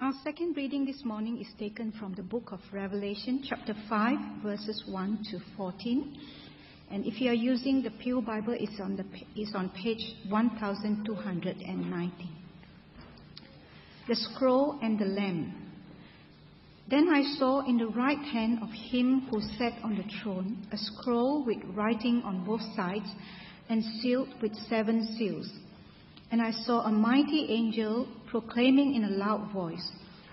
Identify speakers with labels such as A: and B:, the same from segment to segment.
A: Our second reading this morning is taken from the book of Revelation, chapter 5, verses 1 to 14. And if you are using the Pew Bible, it's on, the, it's on page 1290. The scroll and the lamb. Then I saw in the right hand of him who sat on the throne a scroll with writing on both sides and sealed with seven seals. And I saw a mighty angel proclaiming in a loud voice,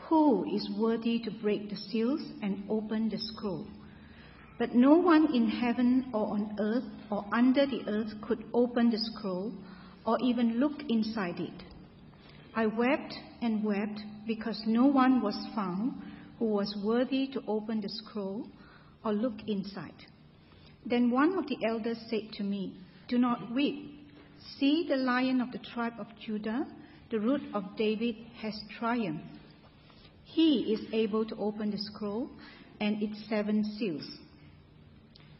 A: Who is worthy to break the seals and open the scroll? But no one in heaven or on earth or under the earth could open the scroll or even look inside it. I wept and wept because no one was found who was worthy to open the scroll or look inside. Then one of the elders said to me, Do not weep. See, the lion of the tribe of Judah, the root of David, has triumphed. He is able to open the scroll and its seven seals.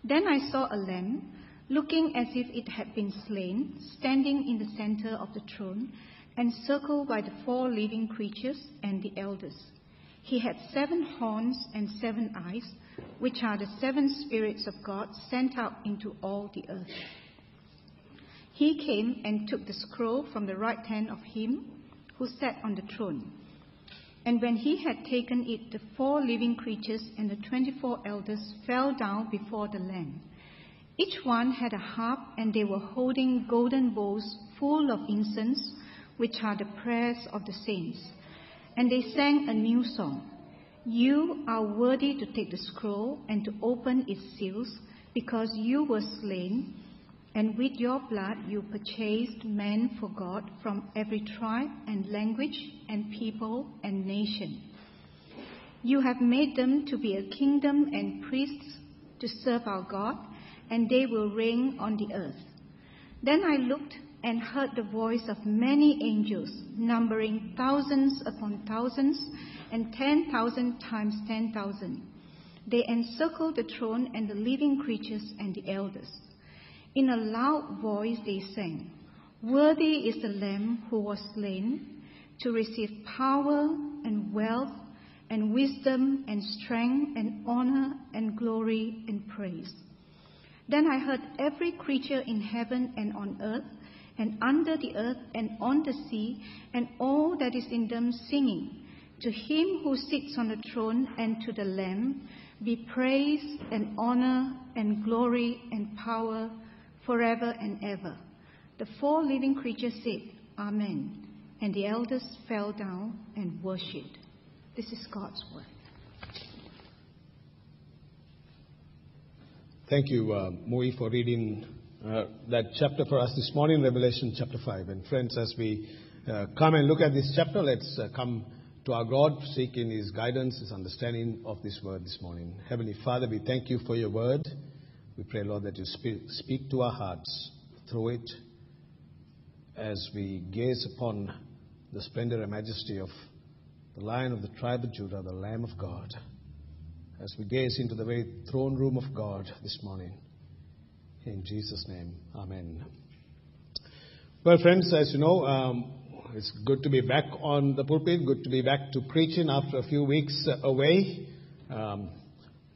A: Then I saw a lamb, looking as if it had been slain, standing in the center of the throne, encircled by the four living creatures and the elders. He had seven horns and seven eyes, which are the seven spirits of God sent out into all the earth. He came and took the scroll from the right hand of him who sat on the throne. And when he had taken it, the four living creatures and the twenty four elders fell down before the Lamb. Each one had a harp, and they were holding golden bowls full of incense, which are the prayers of the saints. And they sang a new song. You are worthy to take the scroll and to open its seals, because you were slain, and with your blood you purchased men for God from every tribe and language and people and nation. You have made them to be a kingdom and priests to serve our God, and they will reign on the earth. Then I looked and heard the voice of many angels, numbering thousands upon thousands and ten thousand times ten thousand. They encircled the throne and the living creatures and the elders. In a loud voice they sang, Worthy is the Lamb who was slain to receive power and wealth and wisdom and strength and honor and glory and praise. Then I heard every creature in heaven and on earth and under the earth and on the sea, and all that is in them singing, To him who sits on the throne and to the Lamb be praise and honor and glory and power forever and ever. The four living creatures said, Amen. And the elders fell down and worshipped. This is God's word.
B: Thank you, uh, for reading uh, that chapter for us this morning, Revelation chapter 5. And friends, as we uh, come and look at this chapter, let's uh, come to our God, seeking His guidance, His understanding of this word this morning. Heavenly Father, we thank you for your word. We pray, Lord, that you speak, speak to our hearts through it as we gaze upon the splendor and majesty of the Lion of the tribe of Judah, the Lamb of God, as we gaze into the very throne room of God this morning. In Jesus' name, Amen. Well, friends, as you know, um, it's good to be back on the pulpit, good to be back to preaching after a few weeks away. Um,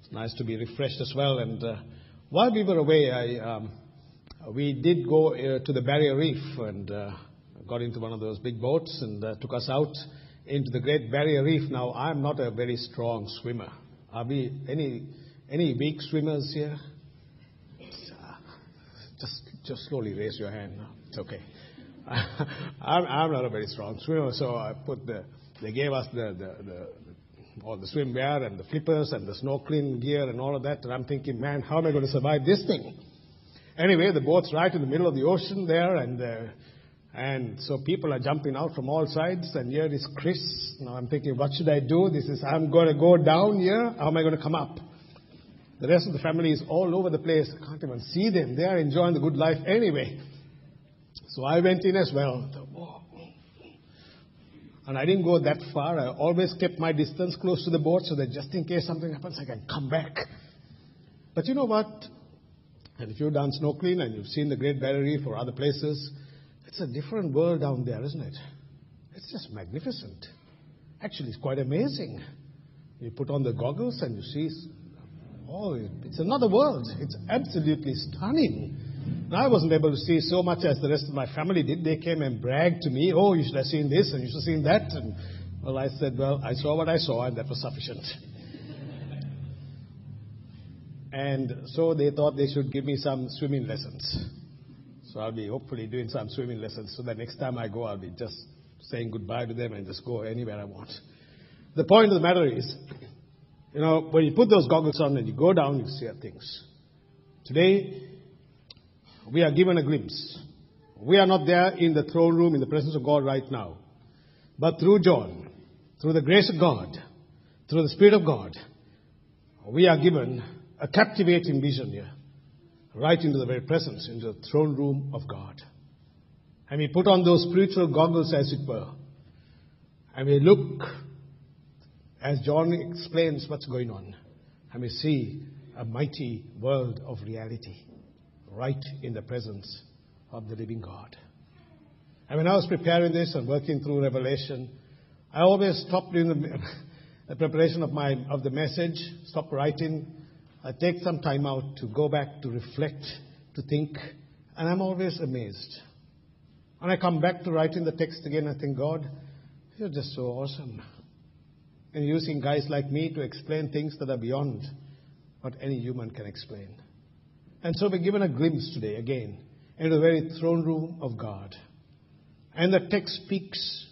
B: it's nice to be refreshed as well. And uh, while we were away, I, um, we did go uh, to the Barrier Reef and uh, got into one of those big boats and uh, took us out into the Great Barrier Reef. Now, I'm not a very strong swimmer. Are we any any weak swimmers here? Just, just slowly raise your hand. It's okay. I'm, I'm not a very strong swimmer, so I put the. They gave us the, the, the all the swimwear and the flippers and the snorkeling gear and all of that, and I'm thinking, man, how am I going to survive this thing? Anyway, the boat's right in the middle of the ocean there, and uh, and so people are jumping out from all sides, and here is Chris. Now I'm thinking, what should I do? This is, I'm going to go down here. How am I going to come up? The rest of the family is all over the place. I can't even see them. They are enjoying the good life anyway. So I went in as well. And I didn't go that far. I always kept my distance close to the boat so that just in case something happens, I can come back. But you know what? And if you've done snorkeling and you've seen the Great Barrier Reef or other places, it's a different world down there, isn't it? It's just magnificent. Actually, it's quite amazing. You put on the goggles and you see, oh, it's another world. It's absolutely stunning. I wasn't able to see so much as the rest of my family did. They came and bragged to me, oh, you should have seen this and you should have seen that. And well, I said, well, I saw what I saw and that was sufficient. and so they thought they should give me some swimming lessons. So I'll be hopefully doing some swimming lessons so that next time I go, I'll be just saying goodbye to them and just go anywhere I want. The point of the matter is, you know, when you put those goggles on and you go down, you see things. Today, we are given a glimpse. We are not there in the throne room in the presence of God right now. But through John, through the grace of God, through the Spirit of God, we are given a captivating vision here, right into the very presence, into the throne room of God. And we put on those spiritual goggles, as it were, and we look, as John explains what's going on, and we see a mighty world of reality right in the presence of the living God. And when I was preparing this and working through Revelation, I always stopped in the, the preparation of, my, of the message, stop writing. I take some time out to go back, to reflect, to think, and I'm always amazed. And I come back to writing the text again, I think, God, you're just so awesome. And using guys like me to explain things that are beyond what any human can explain. And so we're given a glimpse today, again, into the very throne room of God. And the text speaks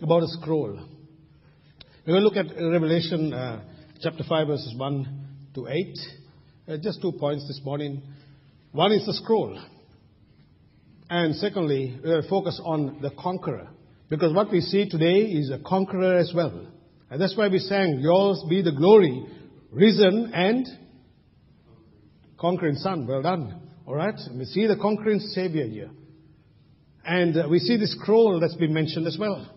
B: about a scroll. We're going to look at Revelation uh, chapter 5, verses 1 to 8. Uh, just two points this morning. One is the scroll. And secondly, we'll focus on the conqueror. Because what we see today is a conqueror as well. And that's why we sang, Yours be the glory, risen and conquering son. Well done. All right? And we see the conquering Savior here. And uh, we see the scroll that's been mentioned as well.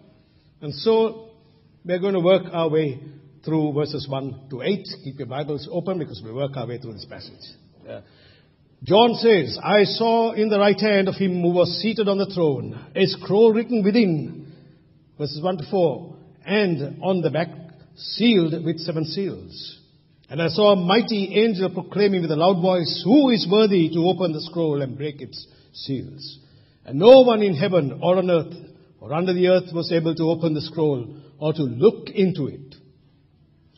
B: And so we're going to work our way through verses 1 to 8. Keep your Bibles open because we work our way through this passage. John says, I saw in the right hand of him who was seated on the throne a scroll written within, verses 1 to 4, and on the back sealed with seven seals. And I saw a mighty angel proclaiming with a loud voice, Who is worthy to open the scroll and break its seals? And no one in heaven or on earth or under the earth was able to open the scroll or to look into it.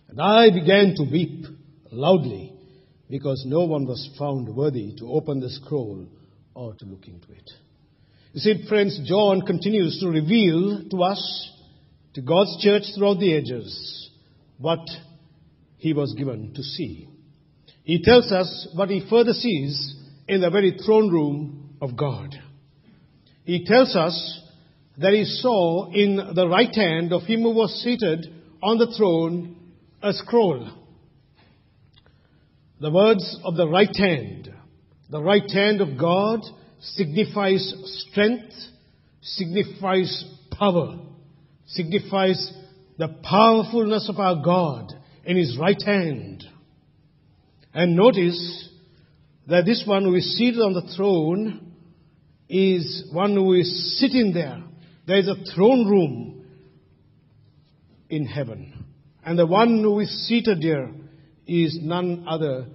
B: And I began to weep loudly because no one was found worthy to open the scroll or to look into it. You see, friends, John continues to reveal to us, to God's church throughout the ages, what he was given to see. He tells us what he further sees in the very throne room of God. He tells us that he saw in the right hand of him who was seated on the throne a scroll. The words of the right hand, the right hand of God signifies strength, signifies power, signifies the powerfulness of our God in his right hand. And notice that this one who is seated on the throne is one who is sitting there. There is a throne room in heaven. And the one who is seated there is none other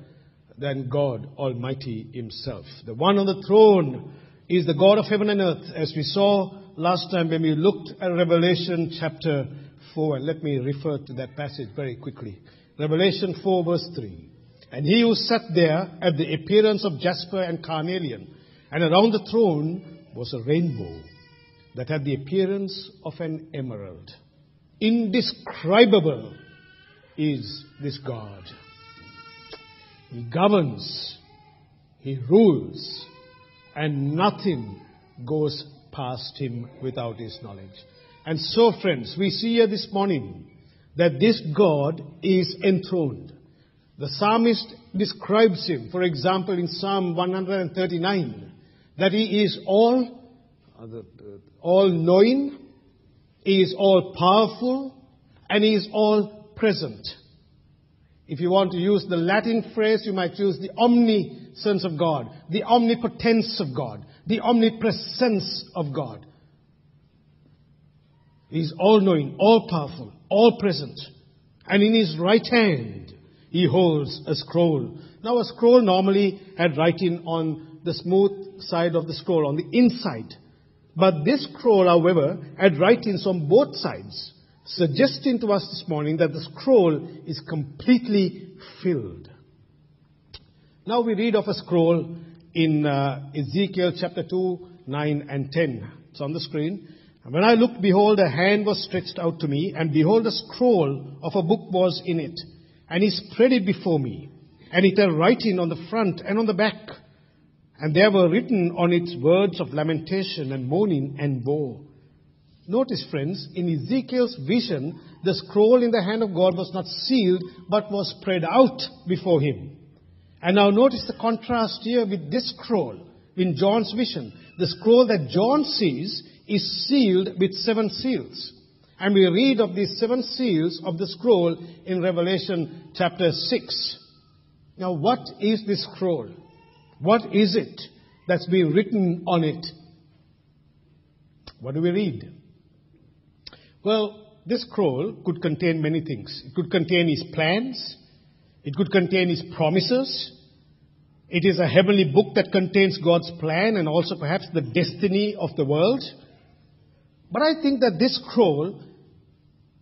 B: than God Almighty Himself. The one on the throne is the God of heaven and earth, as we saw last time when we looked at Revelation chapter 4, and let me refer to that passage very quickly. Revelation 4 verse 3. And he who sat there had the appearance of jasper and carnelian, and around the throne was a rainbow that had the appearance of an emerald. Indescribable is this God. He governs, he rules, and nothing goes past him without his knowledge. And so, friends, we see here this morning that this God is enthroned. The psalmist describes him, for example, in Psalm 139, that he is all, all knowing, he is all powerful, and he is all present. If you want to use the Latin phrase, you might use the omniscience of God, the omnipotence of God, the omnipresence of God. He is all knowing, all powerful, all present. And in his right hand, he holds a scroll. Now, a scroll normally had writing on the smooth side of the scroll, on the inside. But this scroll, however, had writings on both sides, suggesting to us this morning that the scroll is completely filled. Now we read of a scroll in uh, Ezekiel chapter 2, 9 and 10. It's on the screen. And when I looked, behold, a hand was stretched out to me, and behold, a scroll of a book was in it. And he spread it before me. And it had writing on the front and on the back. And there were written on it words of lamentation and mourning and woe. Notice, friends, in Ezekiel's vision, the scroll in the hand of God was not sealed, but was spread out before him. And now notice the contrast here with this scroll in John's vision. The scroll that John sees is sealed with seven seals. And we read of these seven seals of the scroll in Revelation chapter 6. Now, what is this scroll? What is it that's been written on it? What do we read? Well, this scroll could contain many things. It could contain his plans. It could contain his promises. It is a heavenly book that contains God's plan and also perhaps the destiny of the world. But I think that this scroll,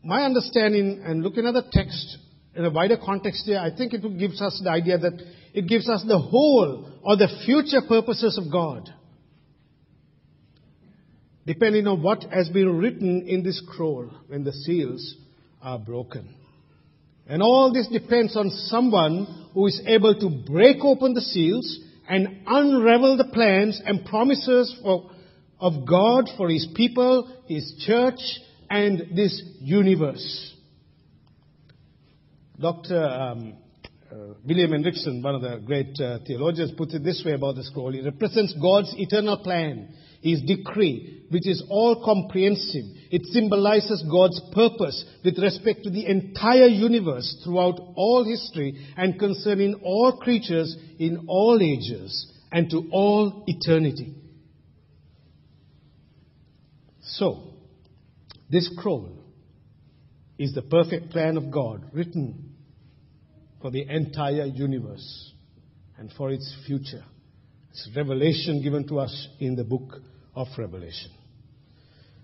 B: my understanding and looking at the text in a wider context here, I think it gives us the idea that it gives us the whole or the future purposes of God. Depending on what has been written in this scroll when the seals are broken. And all this depends on someone who is able to break open the seals and unravel the plans and promises for, of God for His people, His church, and this universe. Dr. Um, uh, William Hendriksen, one of the great uh, theologians, puts it this way about the scroll. It represents God's eternal plan, His decree, which is all comprehensive. It symbolizes God's purpose with respect to the entire universe throughout all history and concerning all creatures in all ages and to all eternity. So, this scroll is the perfect plan of God written for the entire universe and for its future. It's revelation given to us in the book of Revelation.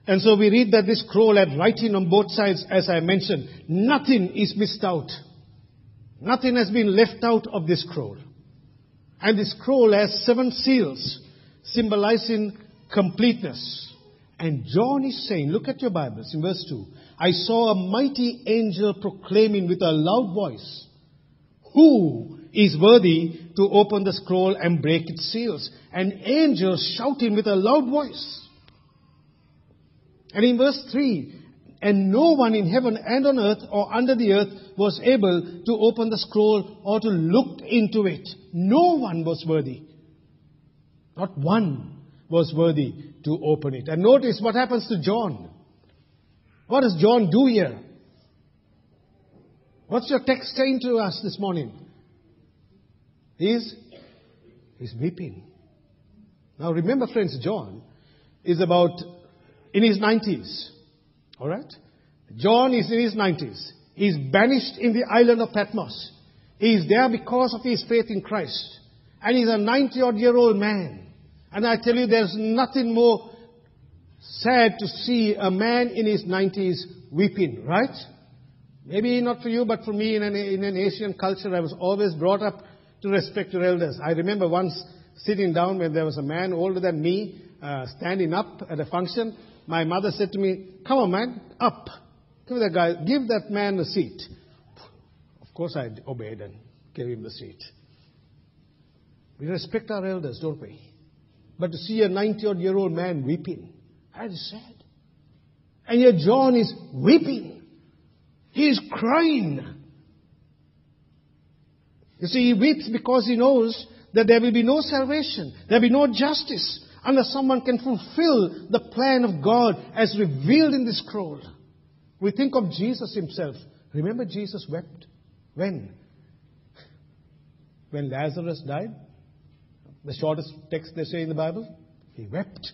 B: And so we read that this scroll had writing on both sides, as I mentioned. Nothing is missed out. Nothing has been left out of this scroll. And this scroll has seven seals, symbolizing completeness. And John is saying, look at your Bibles in verse 2. I saw a mighty angel proclaiming with a loud voice, Who is worthy to open the scroll and break its seals? And angels shouting with a loud voice. And in verse 3, and no one in heaven and on earth or under the earth was able to open the scroll or to look into it. No one was worthy. Not one was worthy to open it. And notice what happens to John. What does John do here? What's your text saying to us this morning? He's, he's weeping. Now remember friends, John is about in his 90s. Alright? John is in his 90s. He's banished in the island of Patmos. He is there because of his faith in Christ. And he's a 90 odd year old man. And I tell you, there's nothing more sad to see a man in his 90s weeping, right? Maybe not for you, but for me in an, in an Asian culture, I was always brought up to respect your elders. I remember once sitting down when there was a man older than me uh, standing up at a function. My mother said to me, Come on, man, up. Give that guy, give that man a seat. Of course, I obeyed and gave him the seat. We respect our elders, don't we? But to see a 90 odd year old man weeping, that is sad. And yet John is weeping. He is crying. You see, he weeps because he knows that there will be no salvation, there will be no justice unless someone can fulfill the plan of God as revealed in this scroll. We think of Jesus himself. Remember, Jesus wept. When? When Lazarus died? The shortest text they say in the Bible? He wept.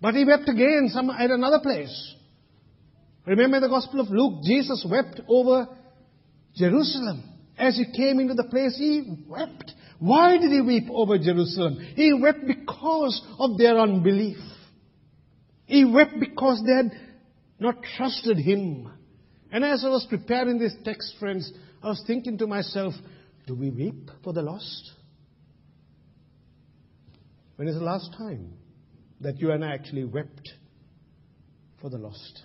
B: But he wept again some, at another place. Remember the Gospel of Luke? Jesus wept over Jerusalem. As he came into the place, he wept. Why did he weep over Jerusalem? He wept because of their unbelief. He wept because they had not trusted him. And as I was preparing this text, friends, I was thinking to myself, do we weep for the lost? When is the last time that you and I actually wept for the lost?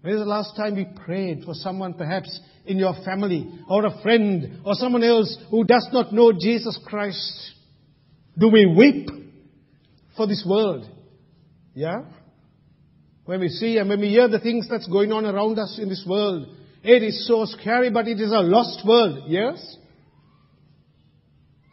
B: When is the last time we prayed for someone perhaps in your family or a friend or someone else who does not know Jesus Christ? Do we weep for this world? Yeah? When we see and when we hear the things that's going on around us in this world, it is so scary, but it is a lost world. Yes?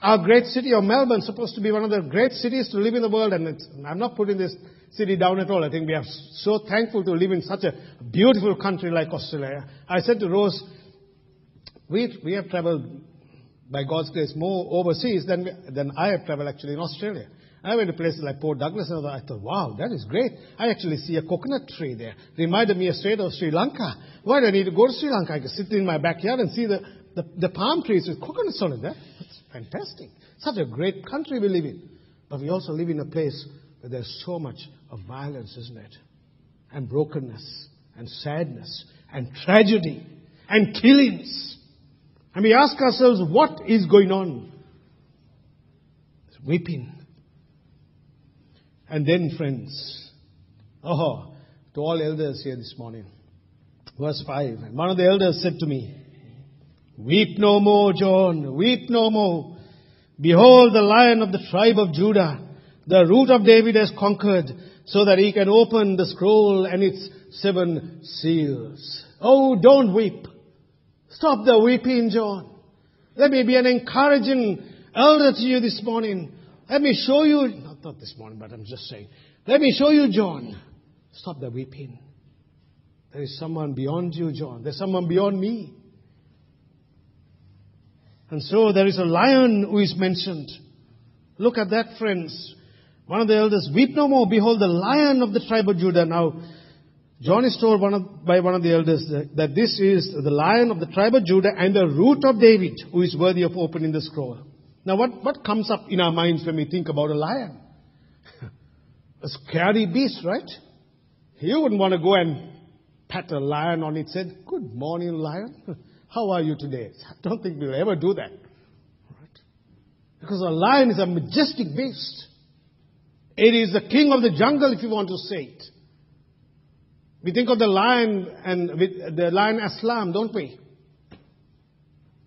B: Our great city of Melbourne supposed to be one of the great cities to live in the world, and I'm not putting this city down at all. I think we are so thankful to live in such a beautiful country like Australia. I said to Rose, we, we have traveled, by God's grace, more overseas than, than I have traveled actually in Australia. I went to places like Port Douglas and I thought, wow, that is great. I actually see a coconut tree there. Reminded me straight of Sri Lanka. Why do I need to go to Sri Lanka? I can sit in my backyard and see the, the, the palm trees with coconuts on it. That's fantastic. Such a great country we live in. But we also live in a place where there's so much of violence, isn't it? And brokenness, and sadness, and tragedy, and killings. And we ask ourselves, what is going on? It's weeping and then, friends, oh, to all elders here this morning, verse 5. And one of the elders said to me, Weep no more, John, weep no more. Behold, the lion of the tribe of Judah, the root of David has conquered, so that he can open the scroll and its seven seals. Oh, don't weep. Stop the weeping, John. Let me be an encouraging elder to you this morning. Let me show you not this morning, but I'm just saying. Let me show you, John. Stop the weeping. There is someone beyond you, John. There's someone beyond me. And so there is a lion who is mentioned. Look at that, friends. One of the elders, weep no more. Behold, the lion of the tribe of Judah. Now, John is told one of, by one of the elders that, that this is the lion of the tribe of Judah and the root of David who is worthy of opening the scroll. Now, what, what comes up in our minds when we think about a lion? a scary beast, right? You wouldn't want to go and pat a lion on its head. Good morning, lion. How are you today? I don't think we'll ever do that. Right? Because a lion is a majestic beast. It is the king of the jungle, if you want to say it. We think of the lion and the lion Aslan, don't we?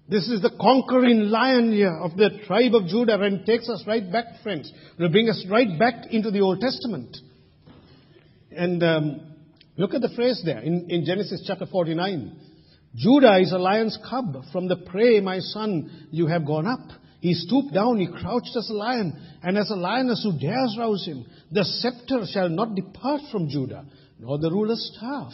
B: This is the conquering lion here of the tribe of Judah and takes us right back, friends. Will bring us right back into the Old Testament. And um, look at the phrase there in, in Genesis chapter 49. Judah is a lion's cub. From the prey, my son, you have gone up. He stooped down, he crouched as a lion, and as a lioness who dares rouse him. The scepter shall not depart from Judah, nor the ruler's staff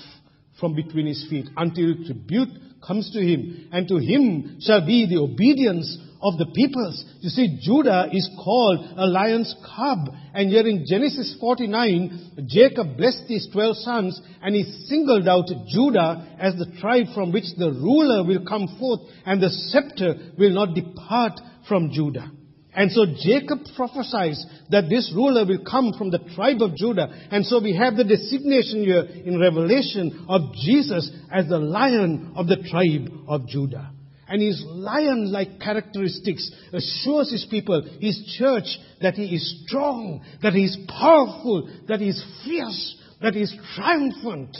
B: from between his feet, until tribute comes to him, and to him shall be the obedience of the peoples. You see, Judah is called a lion's cub. And here in Genesis 49, Jacob blessed his 12 sons and he singled out Judah as the tribe from which the ruler will come forth and the scepter will not depart from Judah. And so Jacob prophesies that this ruler will come from the tribe of Judah. And so we have the designation here in Revelation of Jesus as the lion of the tribe of Judah. And his lion-like characteristics assures his people, his church, that he is strong, that he is powerful, that he is fierce, that he is triumphant.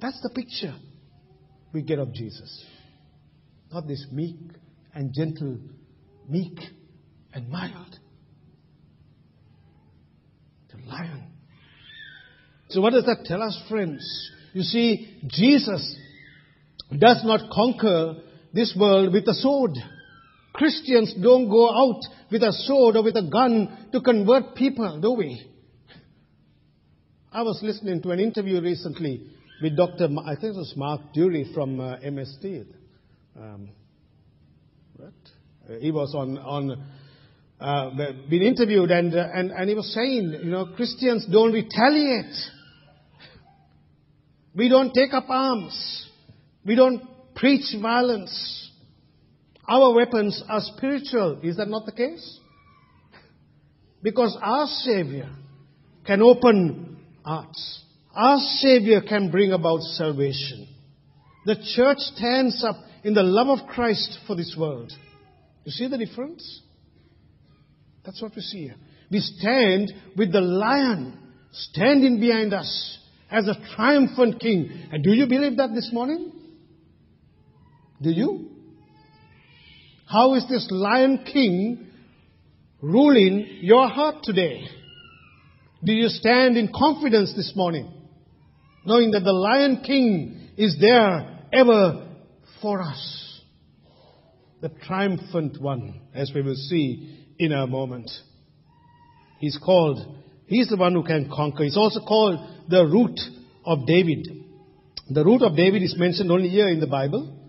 B: That's the picture we get of Jesus. Not this meek and gentle, meek and mild. The lion. So what does that tell us, friends? You see, Jesus does not conquer this world with a sword. Christians don't go out with a sword or with a gun to convert people, do we? I was listening to an interview recently with Dr. Ma- I think it was Mark Durie from uh, MST. Um, what? Uh, he was on, on uh, been interviewed, and, uh, and, and he was saying, you know, Christians don't retaliate. We don't take up arms. We don't preach violence. Our weapons are spiritual. Is that not the case? Because our Savior can open hearts. Our Savior can bring about salvation. The church stands up in the love of Christ for this world. You see the difference? That's what we see here. We stand with the lion standing behind us as a triumphant king. And do you believe that this morning? Do you? How is this lion king ruling your heart today? Do you stand in confidence this morning, knowing that the lion king is there ever for us? The triumphant one, as we will see in a moment. He's called, he's the one who can conquer. He's also called the root of David. The root of David is mentioned only here in the Bible,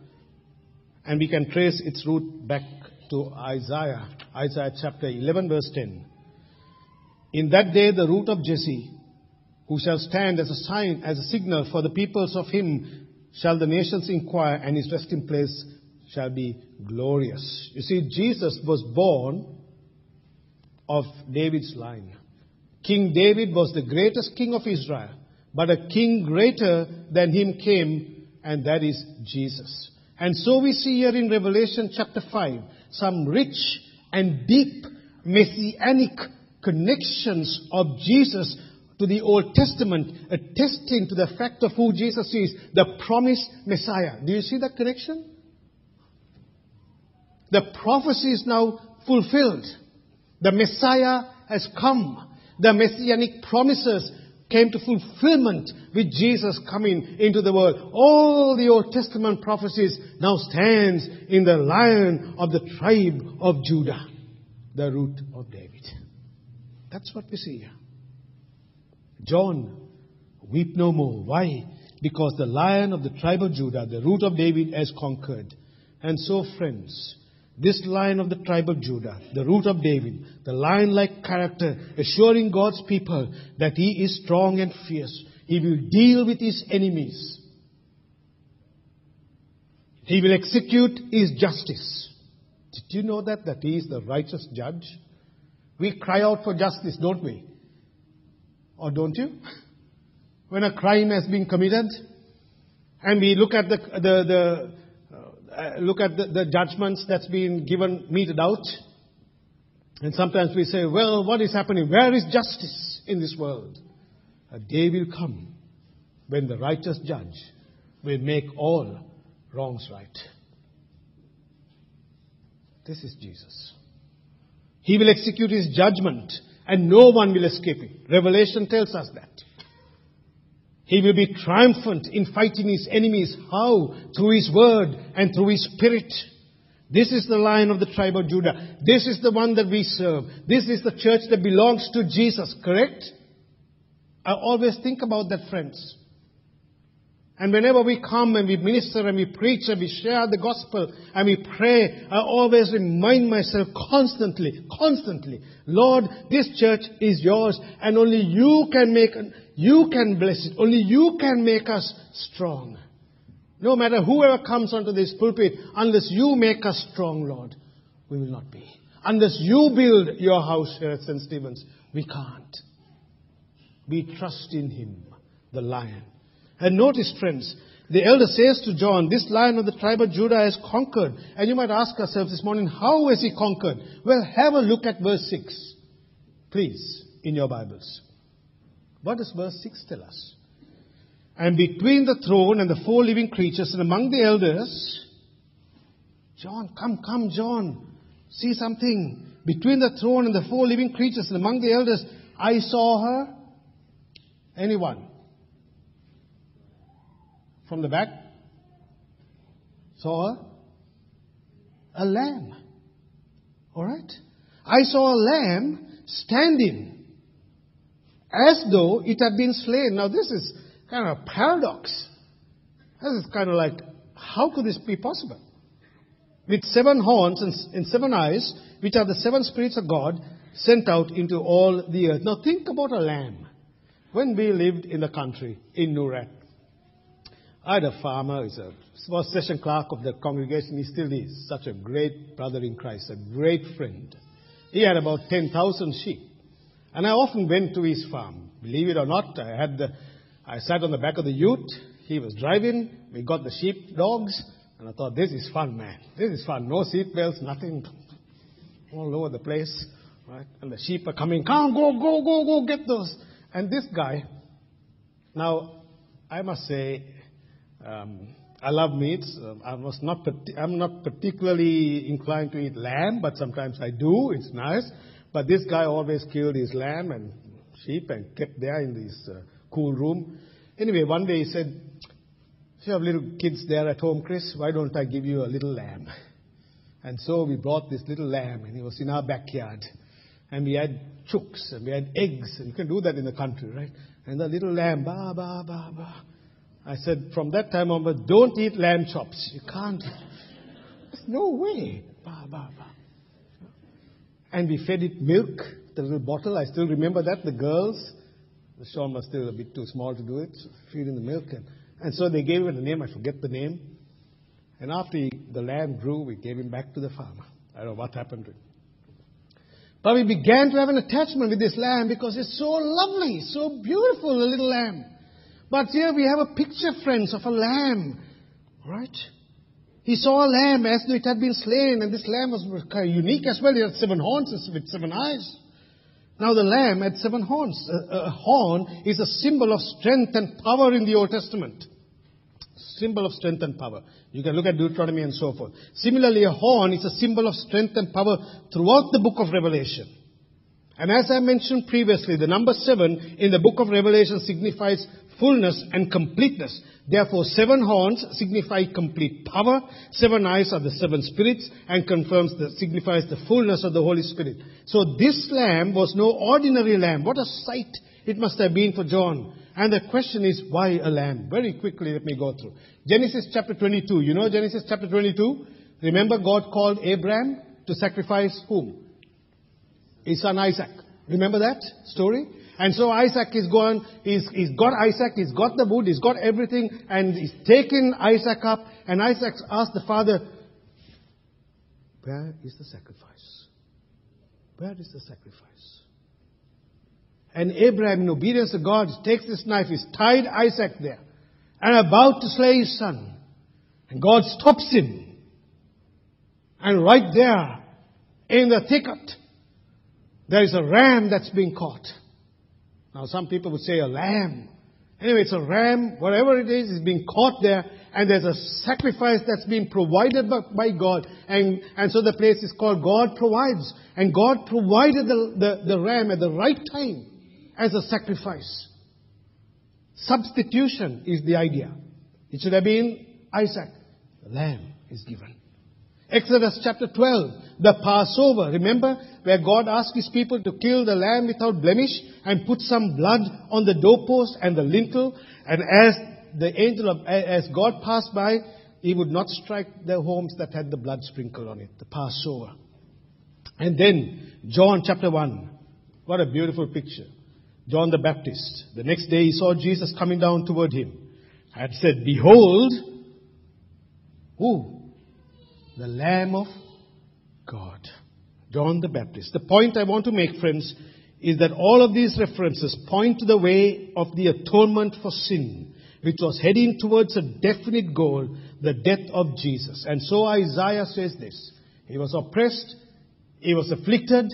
B: and we can trace its root back to Isaiah, Isaiah chapter 11, verse 10. In that day, the root of Jesse, who shall stand as a sign, as a signal for the peoples of him, shall the nations inquire, and his resting place shall be glorious. You see, Jesus was born of David's line. King David was the greatest king of Israel, but a king greater than him came, and that is Jesus. And so we see here in Revelation chapter 5 some rich and deep messianic connections of Jesus to the Old Testament, attesting to the fact of who Jesus is, the promised Messiah. Do you see that connection? The prophecy is now fulfilled. The Messiah has come. The messianic promises came to fulfillment with Jesus coming into the world. All the Old Testament prophecies now stands in the lion of the tribe of Judah, the root of David. That's what we see here. John, weep no more. Why? Because the lion of the tribe of Judah, the root of David, has conquered. And so, friends, this lion of the tribe of Judah, the root of David, the lion like character, assuring God's people that he is strong and fierce. He will deal with his enemies. He will execute his justice. Did you know that? That he is the righteous judge? We cry out for justice, don't we? Or don't you? When a crime has been committed, and we look at the, the, the Uh, look at the, the judgments that's been given, meted out. And sometimes we say, well, what is happening? Where is justice in this world? A day will come when the righteous judge will make all wrongs right. This is Jesus. He will execute his judgment and no one will escape it. Revelation tells us that. He will be triumphant in fighting his enemies. How? Through his word and through his spirit. This is the lion of the tribe of Judah. This is the one that we serve. This is the church that belongs to Jesus, correct? I always think about that, friends. And whenever we come and we minister and we preach and we share the gospel and we pray, I always remind myself constantly, constantly, Lord, this church is yours and only you can make, you can bless it. Only you can make us strong. No matter whoever comes onto this pulpit, unless you make us strong, Lord, we will not be. Unless you build your house here at St. Stephen's, we can't. We trust in Him, the lion and notice, friends, the elder says to John, this lion of the tribe of Judah has conquered. And you might ask yourself this morning, how has he conquered? Well, have a look at verse 6. Please, in your Bibles. What does verse 6 tell us? And between the throne and the four living creatures and among the elders, John, come, come, John, see something. Between the throne and the four living creatures and among the elders, I saw her. Anyone? from the back saw a, a lamb. All right? I saw a lamb standing as though it had been slain. Now, this is kind of a paradox. This is kind of like, how could this be possible? With seven horns and, and seven eyes, which are the seven spirits of God sent out into all the earth. Now, think about a lamb. When we lived in the country, in Noorat, I had a farmer, he's a was session clerk of the congregation, he still is. Such a great brother in Christ, a great friend. He had about 10,000 sheep. And I often went to his farm. Believe it or not, I had the, I sat on the back of the ute, he was driving, we got the sheep dogs, and I thought, this is fun, man. This is fun. No seat belts, nothing, all over the place, right? And the sheep are coming, come, go, go, go, go, get those. And this guy, now, I must say, um, I love meats. Uh, I was not, I'm not particularly inclined to eat lamb, but sometimes I do. It's nice. But this guy always killed his lamb and sheep and kept there in this uh, cool room. Anyway, one day he said, you have little kids there at home, Chris, why don't I give you a little lamb? And so we brought this little lamb, and it was in our backyard. And we had chooks, and we had eggs, and you can do that in the country, right? And the little lamb, ba, ba, ba, ba. I said, from that time onward, don't eat lamb chops. You can't. There's no way. Bah, bah, bah. And we fed it milk, the little bottle. I still remember that. The girls, the Sean was still a bit too small to do it, so feeding the milk. And, and so they gave it a name. I forget the name. And after he, the lamb grew, we gave him back to the farmer. I don't know what happened to him. But we began to have an attachment with this lamb because it's so lovely, so beautiful, the little lamb. But here we have a picture, friends, of a lamb. Right? He saw a lamb as though it had been slain, and this lamb was unique as well. It had seven horns with seven eyes. Now the lamb had seven horns. A, a horn is a symbol of strength and power in the Old Testament. Symbol of strength and power. You can look at Deuteronomy and so forth. Similarly, a horn is a symbol of strength and power throughout the book of Revelation. And as I mentioned previously, the number seven in the book of Revelation signifies fullness and completeness. Therefore, seven horns signify complete power. Seven eyes are the seven spirits and confirms the, signifies the fullness of the Holy Spirit. So this lamb was no ordinary lamb. What a sight it must have been for John. And the question is, why a lamb? Very quickly, let me go through. Genesis chapter 22. You know Genesis chapter 22? Remember God called Abraham to sacrifice whom? His son Isaac. Remember that story? And so Isaac is gone, he's, he's got Isaac, he's got the wood, he's got everything, and he's taken Isaac up, and Isaac asked the father, Where is the sacrifice? Where is the sacrifice? And Abraham, in obedience to God, takes this knife, he's tied Isaac there, and about to slay his son. And God stops him. And right there, in the thicket, there is a ram that's being caught. Now, some people would say a lamb. Anyway, it's a ram, whatever it is, is being caught there, and there's a sacrifice that's being provided by, by God. And, and so the place is called God Provides. And God provided the, the, the ram at the right time as a sacrifice. Substitution is the idea. It should have been Isaac. The lamb is given. Exodus chapter 12, the Passover. Remember where God asked his people to kill the lamb without blemish and put some blood on the doorpost and the lintel. And as the angel of, as God passed by, he would not strike the homes that had the blood sprinkled on it, the Passover. And then, John chapter 1. What a beautiful picture. John the Baptist. The next day he saw Jesus coming down toward him. and said, Behold, who? The Lamb of God. John the Baptist. The point I want to make, friends, is that all of these references point to the way of the atonement for sin, which was heading towards a definite goal, the death of Jesus. And so Isaiah says this. He was oppressed, he was afflicted,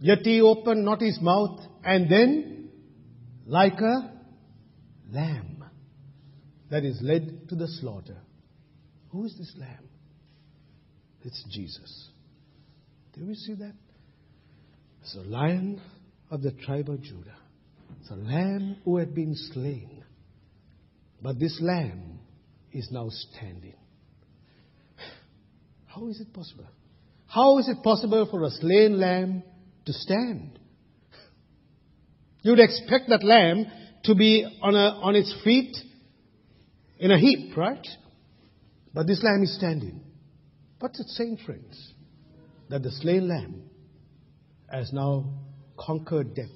B: yet he opened not his mouth, and then, like a lamb that is led to the slaughter. Who is this lamb? It's Jesus. Do we see that? It's a lion of the tribe of Judah. It's a lamb who had been slain. But this lamb is now standing. How is it possible? How is it possible for a slain lamb to stand? You'd expect that lamb to be on, a, on its feet in a heap, right? But this lamb is standing. What's it saying, friends? That the slain lamb has now conquered death.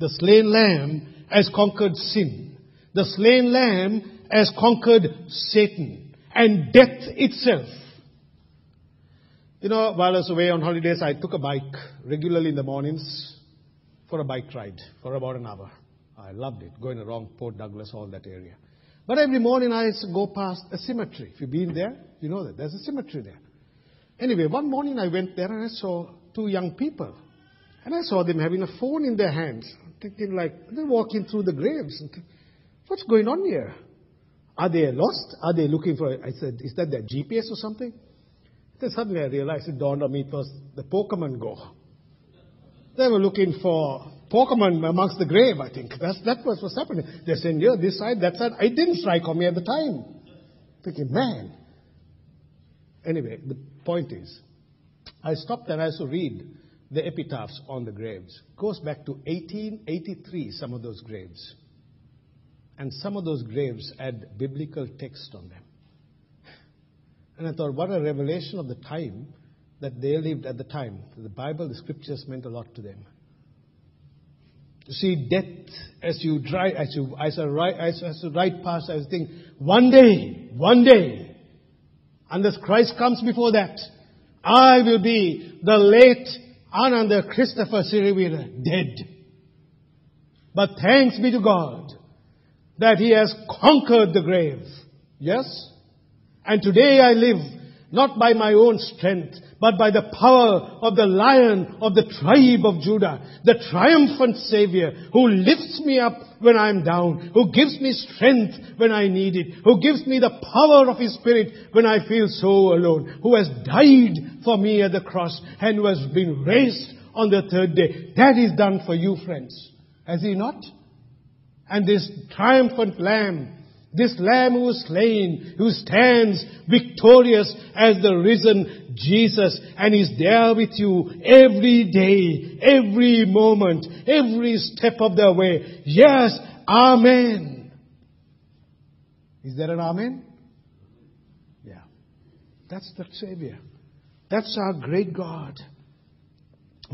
B: The slain lamb has conquered sin. The slain lamb has conquered Satan and death itself. You know, while I was away on holidays, I took a bike regularly in the mornings for a bike ride for about an hour. I loved it, going around Port Douglas, all that area. But every morning I go past a cemetery. If you've been there, you know that there's a cemetery there. Anyway, one morning I went there and I saw two young people. And I saw them having a phone in their hands, thinking like, they're walking through the graves. What's going on here? Are they lost? Are they looking for, I said, is that their GPS or something? Then suddenly I realized it dawned on me it was the Pokemon Go. They were looking for Pokemon amongst the grave, I think. That's, that was what's happening. They're saying, yeah, this side, that side. It didn't strike on me at the time. Thinking, man. Anyway, the point is, I stopped and I also read the epitaphs on the graves. Goes back to 1883, some of those graves. And some of those graves had biblical text on them. And I thought, what a revelation of the time that they lived at the time. The Bible, the scriptures meant a lot to them. To see death as you drive, as you, as I ride, as, as you ride past, I thinking, one day, one day, unless Christ comes before that, I will be the late Ananda Christopher Sirivira dead. But thanks be to God that He has conquered the grave. Yes? And today I live not by my own strength, but by the power of the lion of the tribe of Judah, the triumphant Savior who lifts me up when I'm down, who gives me strength when I need it, who gives me the power of His Spirit when I feel so alone, who has died for me at the cross and who has been raised on the third day. That is done for you, friends. Has He not? And this triumphant Lamb this Lamb who was slain, who stands victorious as the risen Jesus and is there with you every day, every moment, every step of the way. Yes, Amen. Is there an Amen? Yeah. That's the Savior. That's our great God.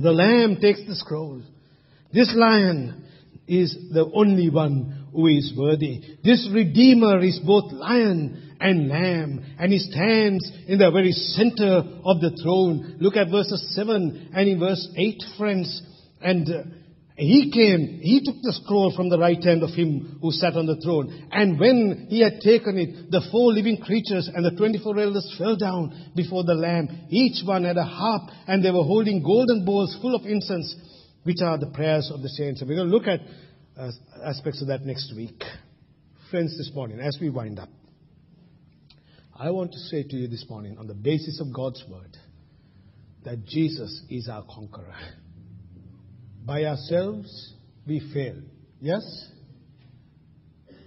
B: The Lamb takes the scroll. This lion is the only one who is worthy. This Redeemer is both lion and lamb, and he stands in the very center of the throne. Look at verses 7 and in verse 8, friends. And uh, he came, he took the scroll from the right hand of him who sat on the throne. And when he had taken it, the four living creatures and the 24 elders fell down before the Lamb. Each one had a harp, and they were holding golden bowls full of incense, which are the prayers of the saints. And we're going to look at aspects of that next week. Friends, this morning, as we wind up, I want to say to you this morning, on the basis of God's word, that Jesus is our conqueror. By ourselves, we fail. Yes?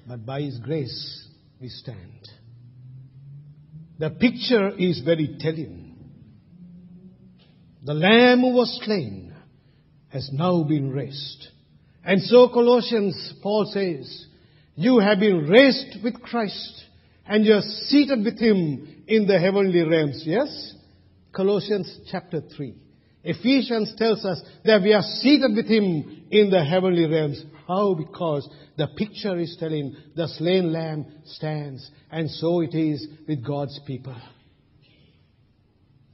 B: But by His grace, we stand. The picture is very telling. The Lamb who was slain has now been raised. And so Colossians, Paul says, you have been raised with Christ and you're seated with Him in the heavenly realms. Yes? Colossians chapter 3. Ephesians tells us that we are seated with Him in the heavenly realms. How? Because the picture is telling the slain lamb stands and so it is with God's people.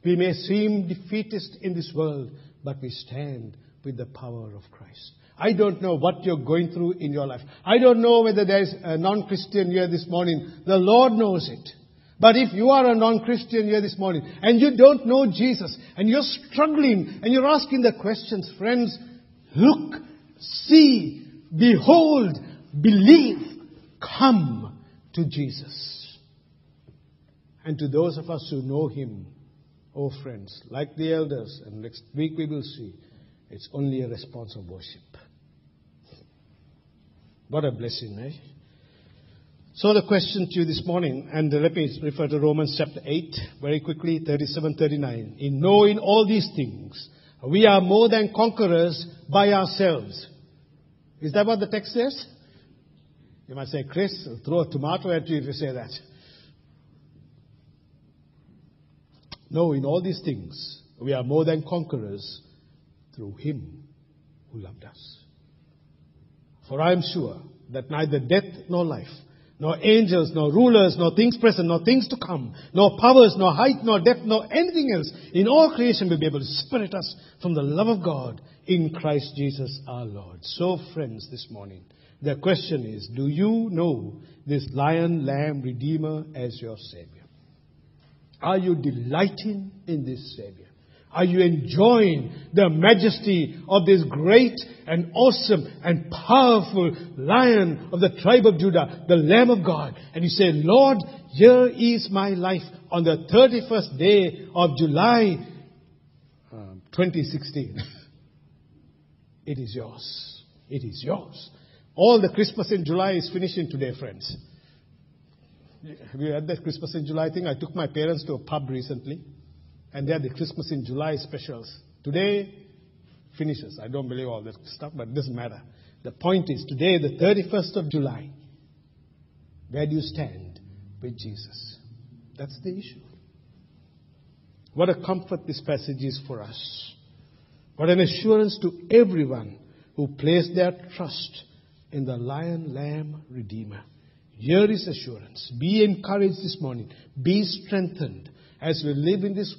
B: We may seem defeatist in this world, but we stand with the power of Christ. I don't know what you're going through in your life. I don't know whether there's a non-Christian here this morning. The Lord knows it. But if you are a non-Christian here this morning and you don't know Jesus and you're struggling and you're asking the questions, friends, look, see, behold, believe, come to Jesus. And to those of us who know Him, oh friends, like the elders, and next week we will see, it's only a response of worship. What a blessing, eh? So the question to you this morning, and let me refer to Romans chapter 8 very quickly, 37, 39. In knowing all these things, we are more than conquerors by ourselves. Is that what the text says? You might say, Chris, throw a tomato at you if you say that. No, in all these things, we are more than conquerors through Him who loved us. For I am sure that neither death nor life, nor angels, nor rulers, nor things present, nor things to come, nor powers, nor height, nor depth, nor anything else in all creation will be able to separate us from the love of God in Christ Jesus our Lord. So, friends, this morning, the question is, do you know this lion, lamb, redeemer as your Savior? Are you delighting in this Savior? Are you enjoying the majesty of this great and awesome and powerful lion of the tribe of Judah, the Lamb of God? And you say, Lord, here is my life on the 31st day of July um, 2016. it is yours. It is yours. All the Christmas in July is finishing today, friends. Have you had that Christmas in July thing? I took my parents to a pub recently and they had the Christmas in July specials. Today finishes. I don't believe all that stuff, but it doesn't matter. The point is, today, the 31st of July, where do you stand with Jesus? That's the issue. What a comfort this passage is for us. What an assurance to everyone who placed their trust in the Lion, Lamb, Redeemer. Here is assurance. Be encouraged this morning. Be strengthened as we live in this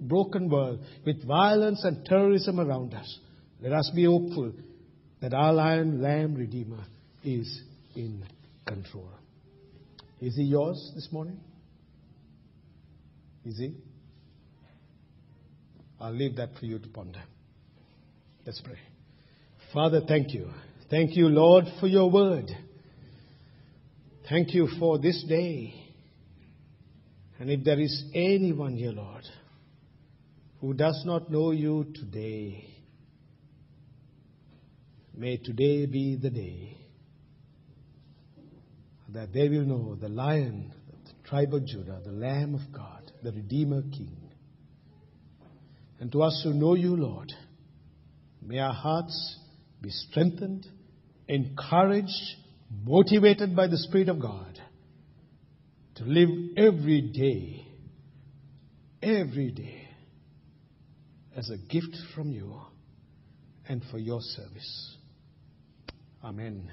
B: broken world with violence and terrorism around us, let us be hopeful that our Lion Lamb Redeemer is in control. Is he yours this morning? Is he? I'll leave that for you to ponder. Let's pray. Father, thank you. Thank you, Lord, for your word. Thank you for this day. And if there is anyone here, Lord, who does not know you today, may today be the day that they will know the lion, the tribe of Judah, the Lamb of God, the Redeemer King. And to us who know you, Lord, may our hearts be strengthened, encouraged, motivated by the Spirit of God to live every day, every day, as a gift from you and for your service. Amen.